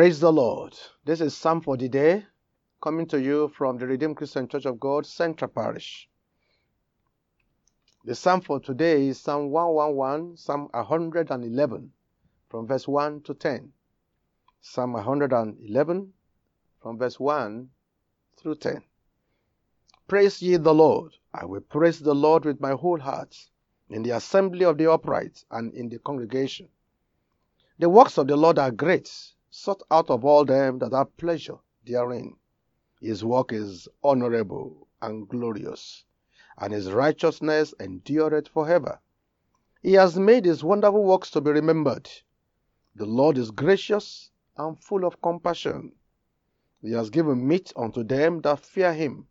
Praise the Lord. This is Psalm for the day, coming to you from the Redeemed Christian Church of God, Central Parish. The Psalm for today is Psalm 111, Psalm 111, from verse 1 to 10. Psalm 111, from verse 1 through 10. Praise ye the Lord. I will praise the Lord with my whole heart, in the assembly of the upright and in the congregation. The works of the Lord are great, sought out of all them that have pleasure therein. His work is honorable and glorious, and his righteousness endureth forever. He has made his wonderful works to be remembered. The Lord is gracious and full of compassion. He has given meat unto them that fear him.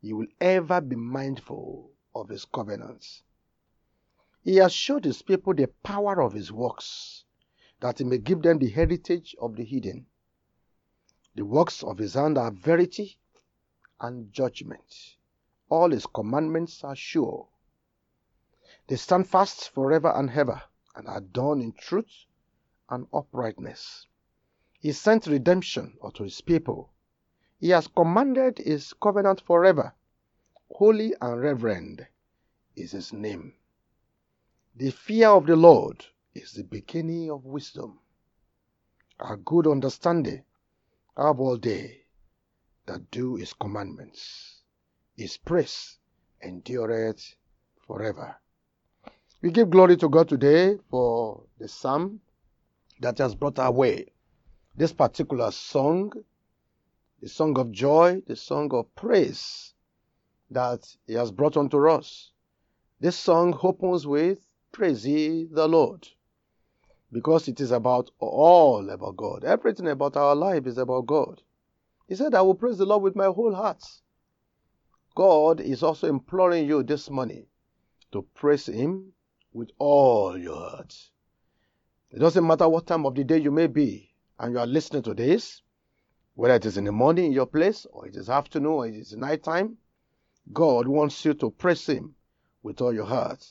He will ever be mindful of his covenants. He has showed his people the power of his works that he may give them the heritage of the hidden. The works of his hand are verity and judgment. All his commandments are sure. They stand fast forever and ever, and are done in truth and uprightness. He sent redemption unto his people. He has commanded his covenant forever. Holy and reverend is his name. The fear of the Lord is the beginning of wisdom. A good understanding have all they that do his commandments. His praise endureth forever. We give glory to God today for the psalm that has brought our way. This particular song, the song of joy, the song of praise that he has brought unto us. This song opens with Praise ye the Lord because it is about all about God. Everything about our life is about God. He said, I will praise the Lord with my whole heart. God is also imploring you this morning to praise Him with all your heart. It doesn't matter what time of the day you may be and you are listening to this, whether it is in the morning in your place, or it is afternoon, or it is night time. God wants you to praise Him with all your heart.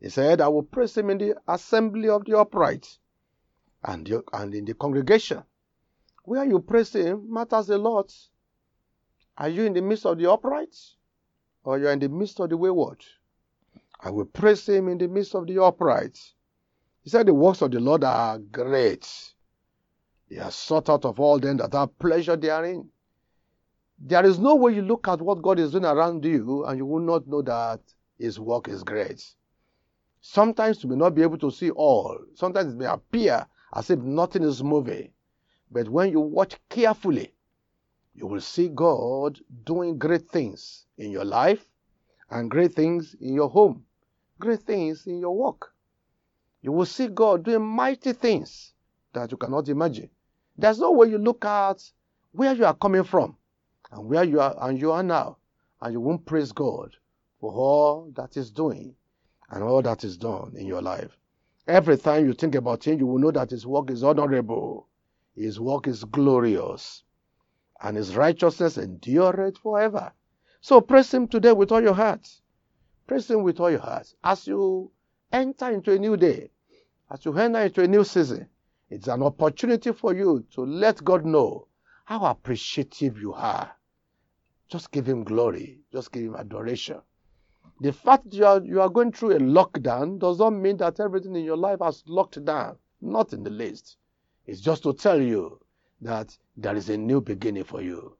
He said, I will praise Him in the assembly of the upright and, the, and in the congregation. Where you praise Him matters a lot. Are you in the midst of the upright or you are in the midst of the wayward? I will praise Him in the midst of the upright. He said, The works of the Lord are great. They are sought out of all them that have pleasure therein. There is no way you look at what God is doing around you and you will not know that His work is great. Sometimes you may not be able to see all. Sometimes it may appear as if nothing is moving. But when you watch carefully, you will see God doing great things in your life and great things in your home, great things in your work. You will see God doing mighty things that you cannot imagine. There's no way you look at where you are coming from and where you are and you are now, and you won't praise God for all that is doing and all that is done in your life. Every time you think about him, you will know that his work is honorable, his work is glorious, and his righteousness endureth forever. So praise him today with all your heart. Praise him with all your heart. As you enter into a new day, as you enter into a new season, it's an opportunity for you to let God know how appreciative you are. Just give him glory. Just give him adoration. The fact you are, you are going through a lockdown does not mean that everything in your life has locked down. Not in the least. It's just to tell you that there is a new beginning for you.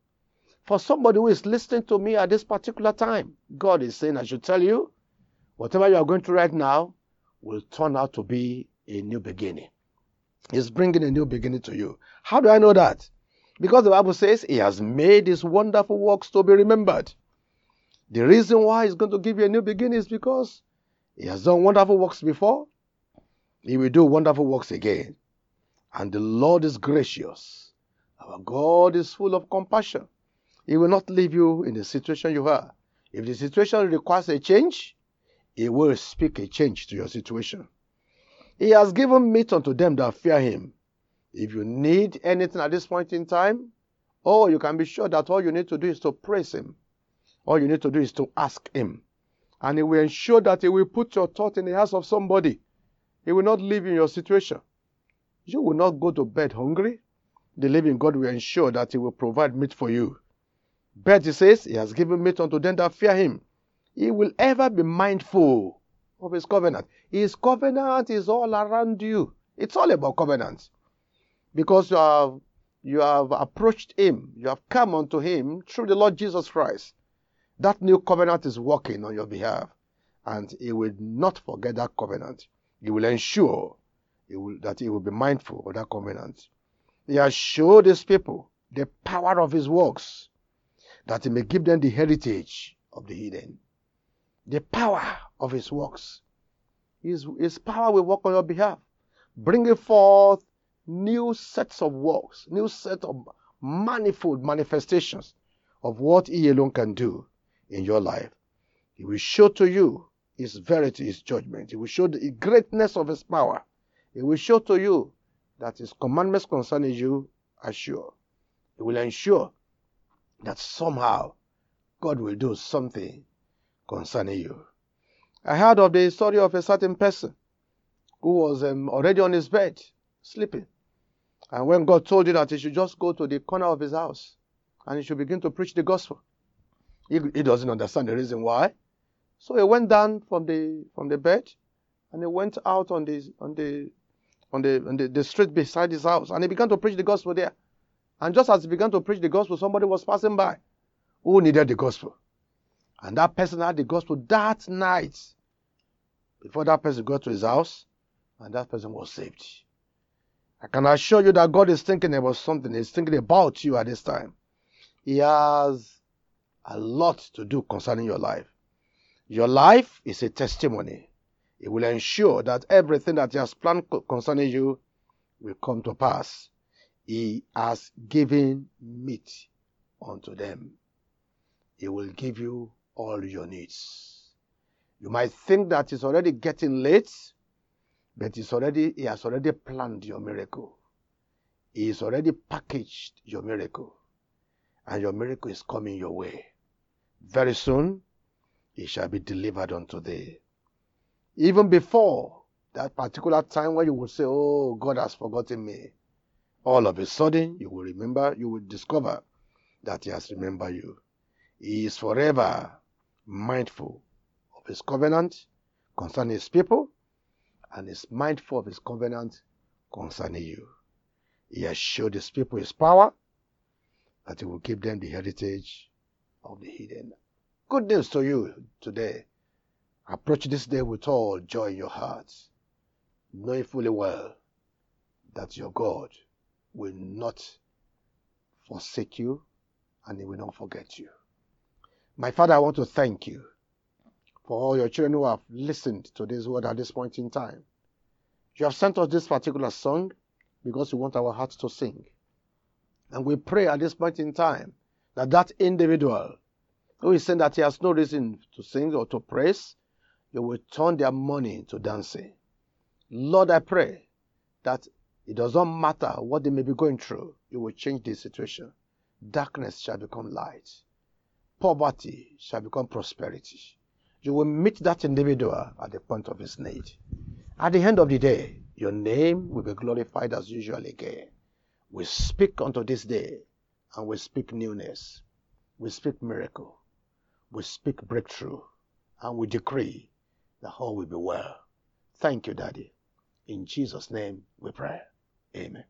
For somebody who is listening to me at this particular time, God is saying, I should tell you, whatever you are going through right now will turn out to be a new beginning. He's bringing a new beginning to you. How do I know that? Because the Bible says He has made His wonderful works to be remembered. The reason why He's going to give you a new beginning is because He has done wonderful works before. He will do wonderful works again. And the Lord is gracious. Our God is full of compassion. He will not leave you in the situation you are. If the situation requires a change, He will speak a change to your situation. He has given meat unto them that fear Him. If you need anything at this point in time, oh, you can be sure that all you need to do is to praise Him. All you need to do is to ask Him. And He will ensure that He will put your thought in the hands of somebody. He will not leave you in your situation. You will not go to bed hungry. the living God will ensure that He will provide meat for you. But He says, He has given meat unto them that fear Him. He will ever be mindful of His covenant. His covenant is all around you. It's all about covenant. Because you have, you have approached Him, you have come unto Him through the Lord Jesus Christ. That new covenant is working on your behalf. And He will not forget that covenant. He will ensure he will, that He will be mindful of that covenant. He has showed His people the power of His works, that He may give them the heritage of the hidden. The power of His works. His, his power will work on your behalf, bringing forth new sets of works, new set of manifold manifestations of what He alone can do in your life. He will show to you His verity, His judgment. He will show the greatness of His power. He will show to you that His commandments concerning you are sure. He will ensure that somehow God will do something concerning you. I heard of the story of a certain person who was um, already on his bed, sleeping. And when God told him that he should just go to the corner of his house and he should begin to preach the gospel, he, he doesn't understand the reason why. So he went down from the from the bed and he went out on the on the on the on the, the street beside his house and he began to preach the gospel there. And just as he began to preach the gospel, somebody was passing by who needed the gospel. And that person had the gospel that night before that person got to his house, and that person was saved. I can assure you that God is thinking about something. He's thinking about you at this time. He has a lot to do concerning your life. Your life is a testimony. It will ensure that everything that He has planned concerning you will come to pass. He has given meat unto them. He will give you all your needs. You might think that it's already getting late, but it's already, he has already planned your miracle. He has already packaged your miracle. And your miracle is coming your way. Very soon, it shall be delivered unto thee. Even before that particular time when you will say, Oh, God has forgotten me, all of a sudden you will remember, you will discover that He has remembered you. He is forever mindful of His covenant concerning His people and is mindful of His covenant concerning you. He has showed His people His power that He will give them the heritage of the hidden. Good news to you today. Approach this day with all joy in your hearts, knowing fully well that your God will not forsake you and He will not forget you. My Father, I want to thank you for all your children who have listened to this word at this point in time. You have sent us this particular song because you want our hearts to sing. And we pray at this point in time that that individual who is saying that he has no reason to sing or to praise, you will turn their money into dancing. Lord, I pray that it does not matter what they may be going through, you will change this situation. Darkness shall become light. Poverty shall become prosperity. You will meet that individual at the point of his need. At the end of the day, your name will be glorified as usual again. We speak unto this day and we speak newness. We speak miracle. We speak breakthrough. And we decree that all will be well. Thank you, Daddy. In Jesus' name we pray. Amen.